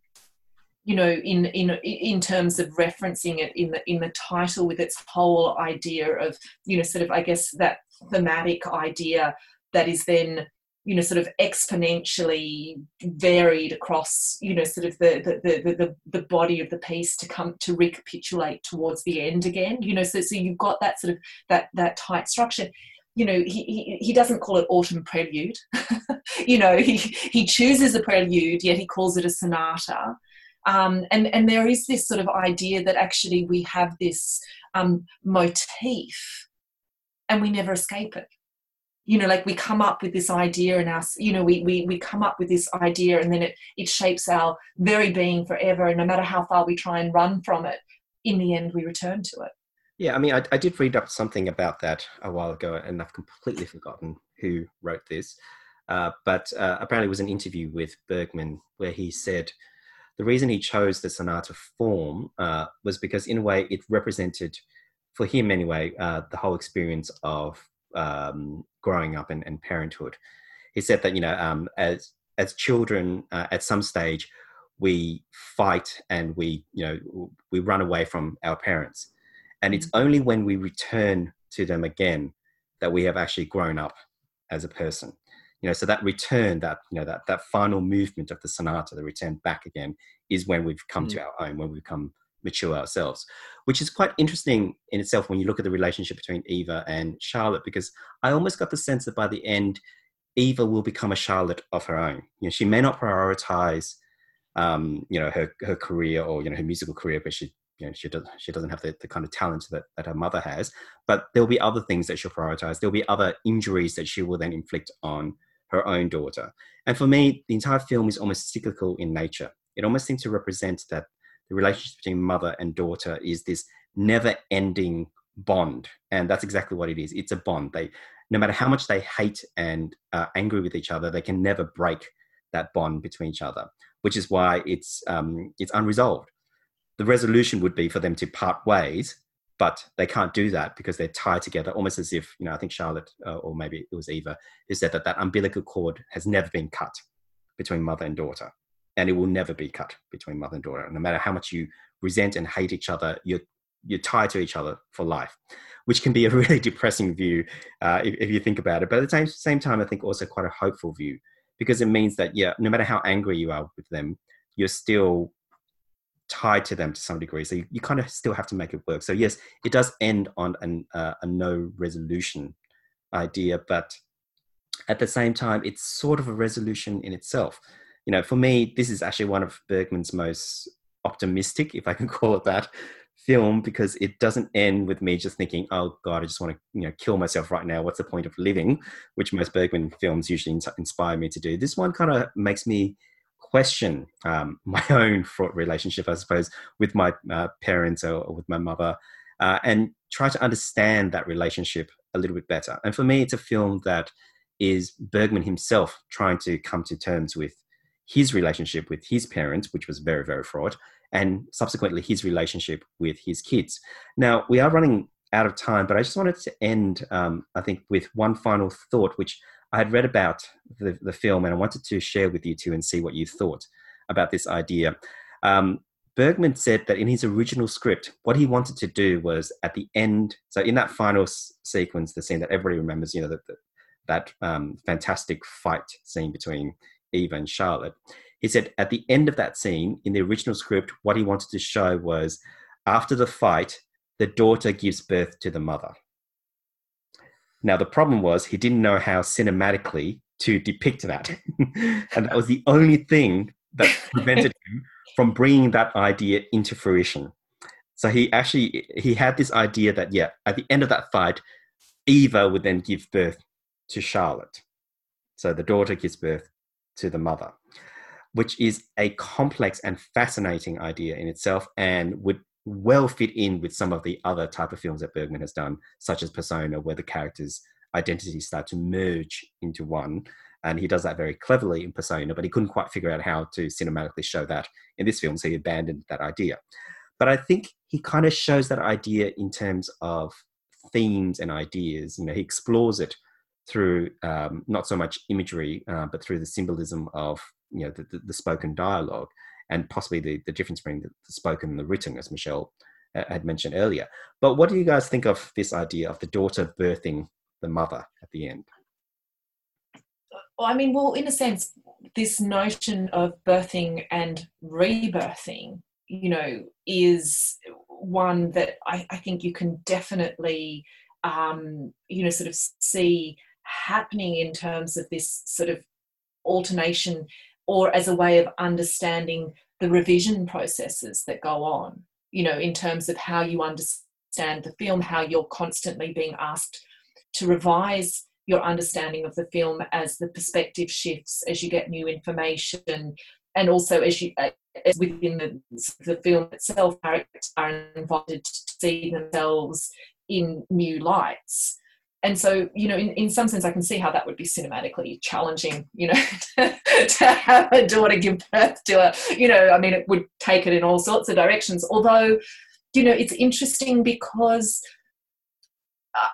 you know in in in terms of referencing it in the in the title with its whole idea of you know sort of i guess that thematic idea that is then you know sort of exponentially varied across you know sort of the the the, the, the body of the piece to come to recapitulate towards the end again you know. So so you've got that sort of that that tight structure. You know he, he, he doesn't call it autumn prelude. You know he he chooses a prelude yet he calls it a sonata. Um, and and there is this sort of idea that actually we have this um, motif and we never escape it you know like we come up with this idea and us you know we, we we come up with this idea and then it it shapes our very being forever and no matter how far we try and run from it in the end we return to it yeah, I mean, I, I, did read up something about that a while ago, and I've completely forgotten who wrote this. Uh, but uh, apparently, it was an interview with Bergman where he said the reason he chose the sonata form uh, was because, in a way, it represented, for him anyway, uh, the whole experience of um, growing up and, and, parenthood. He said that you know, um, as as children, uh, at some stage, we fight and we you know we run away from our parents and it's mm. only when we return to them again that we have actually grown up as a person. You know, so that return, that you know, that that final movement of the sonata, the return back again, is when we've come mm. to our own, when we become mature ourselves, which is quite interesting in itself when you look at the relationship between Eva and Charlotte, because I almost got the sense that by the end, Eva will become a Charlotte of her own. You know, she may not prioritize, um, you know, her her career or you know her musical career, but she you know, she doesn't she doesn't have the, the kind of talent that, that her mother has but there'll be other things that she'll prioritize. There'll be other injuries that she will then inflict on her own daughter. And for me the entire film is almost cyclical in nature. It almost seems to represent that the relationship between mother and daughter is this never ending bond and that's exactly what it is. It's a bond. They no matter how much they hate and are angry with each other they can never break that bond between each other which is why it's um, it's unresolved. The resolution would be for them to part ways, but they can't do that because they're tied together, almost as if, you know, I think Charlotte, uh, or maybe it was Eva, who said that that umbilical cord has never been cut between mother and daughter. And it will never be cut between mother and daughter. No matter how much you resent and hate each other, you're, you're tied to each other for life, which can be a really depressing view uh, if, if, you think about it. But at the same, same time, I think also quite a hopeful view because it means that, yeah, no matter how angry you are with them, you're still tied to them to some degree. So you, you kind of still have to make it work. So yes, it does end on an, uh, a no resolution idea, but at the same time, it's sort of a resolution in itself. You know, for me, this is actually one of Bergman's most optimistic, if I can call it that, film because it doesn't end with me just thinking, "Oh God, I just want to you know kill myself right now. What's the point of living?" Which most Bergman films usually inspire me to do. This one kind of makes me question um, my own fraught relationship, I suppose, with my uh, parents or, or, with my mother, uh, and try to understand that relationship a little bit better. And for me, it's a film that is Bergman himself trying to come to terms with his relationship with his parents, which was very, very fraught, and subsequently his relationship with his kids. Now, we are running out of time, but I just wanted to end, um, I think, with one final thought, which I had read about the, the film and I wanted to share with you too and see what you thought about this idea. Um, Bergman said that in his original script, what he wanted to do was at the end, so in that final s- sequence, the scene that everybody remembers, you know, the, the, that um, fantastic fight scene between Eva and Charlotte. He said at the end of that scene, in the original script, what he wanted to show was after the fight, the daughter gives birth to the mother. Now, the problem was he didn't know how cinematically to depict that. and that was the only thing that prevented him from bringing that idea into fruition. So he actually he had this idea that yeah, at the end of that fight, Eva would then give birth to Charlotte. So the daughter gives birth to the mother, which is a complex and fascinating idea in itself and would well fit in with some of the other type of films that Bergman has done, such as Persona, where the characters' identities start to merge into one. And he does that very cleverly in Persona, but he couldn't quite figure out how to cinematically show that in this film, so he abandoned that idea. But I think he kind of shows that idea in terms of themes and ideas. You know, he explores it through um, not so much imagery, uh, but through the symbolism of you know the, the, the spoken dialogue and possibly the, the difference between the, the spoken and the written, as Michelle uh, had mentioned earlier. But what do you guys think of this idea of the daughter birthing the mother at the end? Well, I mean, well, in a sense, this notion of birthing and rebirthing, you know, is one that I, I think you can definitely, um, you know, sort of see happening in terms of this sort of alternation or as a way of understanding the revision processes that go on, you know, in terms of how you understand the film, how you're constantly being asked to revise your understanding of the film as the perspective shifts, as you get new information, and also as you uh, as within the, the film itself, characters are invited to see themselves in new lights and so you know in, in some sense i can see how that would be cinematically challenging you know to, have a daughter give birth to a you know i mean it would take it in all sorts of directions. Although you know it's interesting because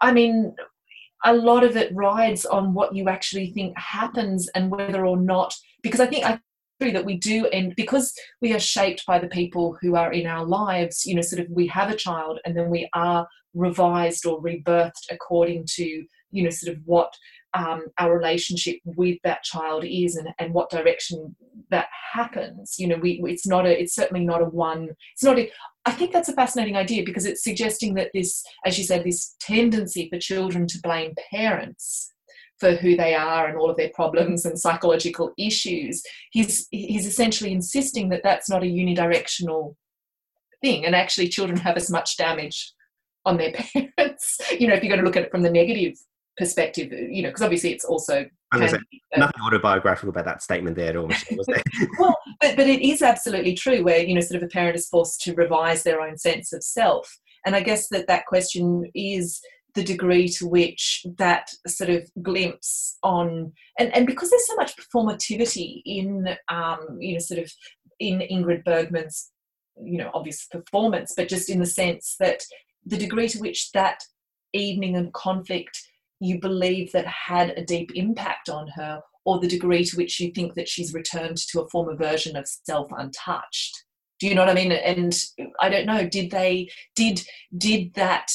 i mean a lot of it rides on what you actually think happens and whether or not because i think i that we do and because we are shaped by the people who are in our lives you know sort of we have a child and then we are revised or rebirthed according to you know sort of what um, our relationship with that child is and, and what direction that happens. You know we it's not a it's certainly not a one it's not a i think that's a fascinating idea because it's suggesting that this as you said this tendency for children to blame parents for who they are and all of their problems and psychological issues he's he's essentially insisting that that's not a unidirectional thing and actually children have as much damage on their parents. you know, if you're going to look at it from the negative perspective, you know, because obviously it's also say, nothing autobiographical about that statement there at all, was there? well, but, but it is absolutely true where, you know, sort of a parent is forced to revise their own sense of self. And I guess that that question is the degree to which that sort of glimpse on, and, and because there's so much performativity in, um, you know, sort of in Ingrid Bergman's, you know, obvious performance, but just in the sense that the degree to which that evening and conflict you believe that had a deep impact on her or the degree to which you think that she's returned to a former version of self untouched. Do you know what i mean? And i don't know did they did did that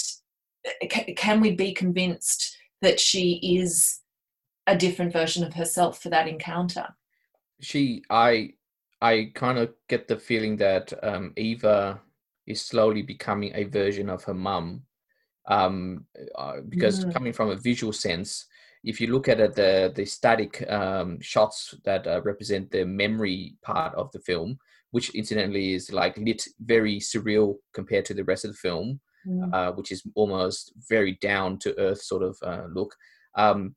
can we be convinced that she is a different version of herself for that encounter she i i kind of get the feeling that um, eva is slowly becoming a version of her mum. Um, uh, because mm. coming from a visual sense, if you look at it, the the static um, shots that uh, represent the memory part of the film, which incidentally is like lit very surreal compared to the rest of the film, mm. uh, which is almost very down to earth sort of uh, look. Um,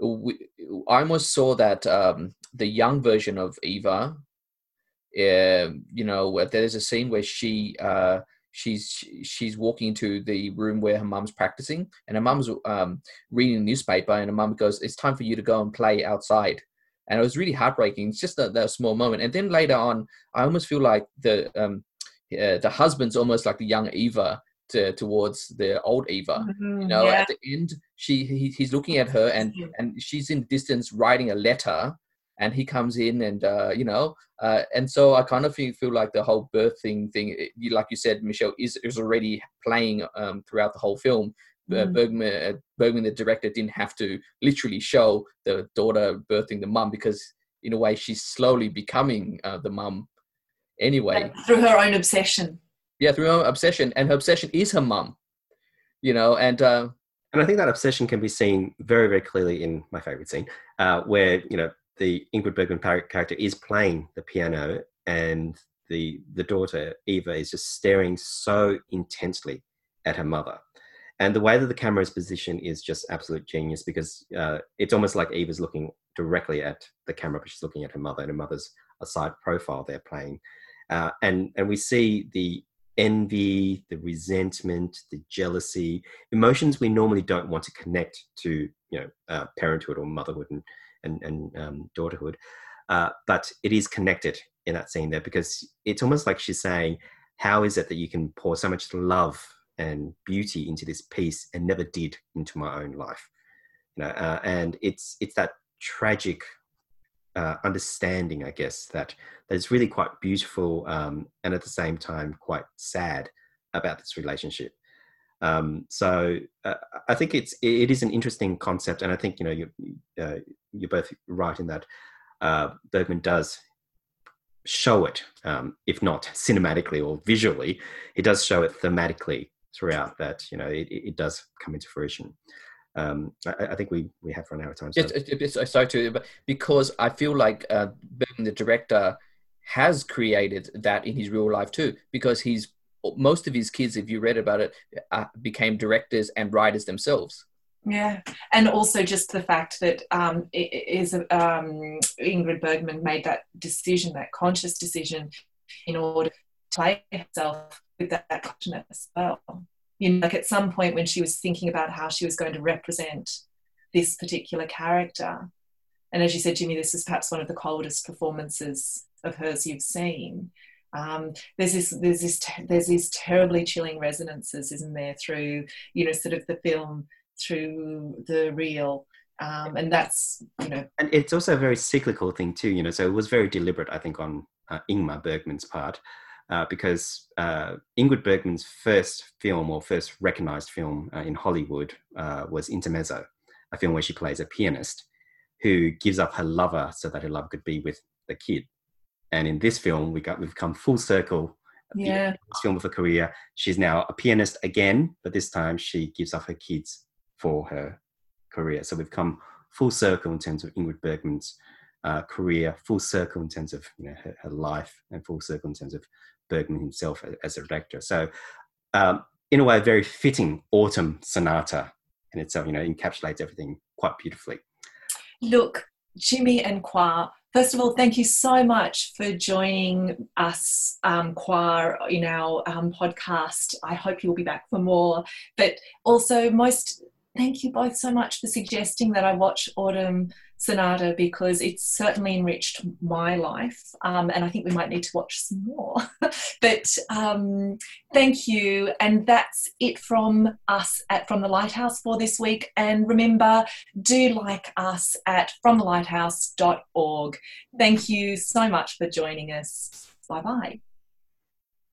we, I almost saw that um, the young version of Eva uh, you know, there's a scene where she uh, she's she's walking into the room where her mum's practicing, and her mum's um, reading a newspaper, and her mum goes, "It's time for you to go and play outside." And it was really heartbreaking. It's just that, that small moment, and then later on, I almost feel like the um, uh, the husband's almost like the young Eva to, towards the old Eva. Mm-hmm, you know, yeah. at the end, she he, he's looking at her, and and she's in distance writing a letter and he comes in and uh, you know uh, and so i kind of feel, feel like the whole birthing thing like you said michelle is, is already playing um, throughout the whole film uh, mm. bergman uh, bergman the director didn't have to literally show the daughter birthing the mum because in a way she's slowly becoming uh, the mum anyway through her own obsession yeah through her obsession and her obsession is her mum you know and uh, and I think that obsession can be seen very, very clearly in my favorite scene, uh, where you know the Ingrid Bergman character is playing the piano, and the the daughter Eva is just staring so intensely at her mother, and the way that the camera is positioned is just absolute genius because uh, it's almost like Eva's looking directly at the camera, but she's looking at her mother, and her mother's a side profile they're playing. Uh, and and we see the envy, the resentment, the jealousy, emotions we normally don't want to connect to, you know, uh, parenthood or motherhood and and, and um, daughterhood. Uh, but it is connected in that scene there because it's almost like she's saying, "How is it that you can pour so much love and beauty into this piece and never did into my own life?" You know, uh, and it's it's that tragic uh, understanding, I guess, that that is really quite beautiful um, and at the same time quite sad about this relationship. Um, so uh, I think it's it is an interesting concept, and I think you know you uh, you're both right in that uh, Bergman does show it, um, if not cinematically or visually, he does show it thematically throughout. That you know it, it does come into fruition um, I, I, think we we have run out of time. So. Yes, it's, sorry to, but because I feel like uh, the director has created that in his real life too, because he's most of his kids, if you read about it, uh, became directors and writers themselves. Yeah, and also just the fact that um, is um, Ingrid Bergman made that decision, that conscious decision, in order to play herself with that consciousness as well you know, like at some point when she was thinking about how she was going to represent this particular character, and as you said, Jimmy, this is perhaps one of the coldest performances of hers you've seen. Um, there's this, there's this, there's these terribly chilling resonances, isn't there, through you know, sort of the film, through the real, um, and that's you know, and it's also a very cyclical thing too. You know, so it was very deliberate, I think, on uh, Ingmar Bergman's part uh, because uh, Ingrid Bergman's first film or first recognized film uh, in Hollywood uh, was Intermezzo, a film where she plays a pianist who gives up her lover so that her lover could be with the kid. And in this film, we got we've come full circle. Yeah. This film of her career, she's now a pianist again, but this time she gives up her kids for her career. So we've come full circle in terms of Ingrid Bergman's uh, career, full circle in terms of you know, her, her, life, and full circle in terms of Bergman himself as a director. So, um, in a way, a very fitting autumn sonata in itself. You know, encapsulates everything quite beautifully. Look, Jimmy and Kwa. First of all, thank you so much for joining us, um, Kwa, in our um, podcast. I hope you'll be back for more. But also, most thank you both so much for suggesting that I watch Autumn Sonata because it's certainly enriched my life. Um, and I think we might need to watch some more. but um, thank you. And that's it from us at From the Lighthouse for this week. And remember, do like us at fromthelighthouse.org. Thank you so much for joining us. Bye bye.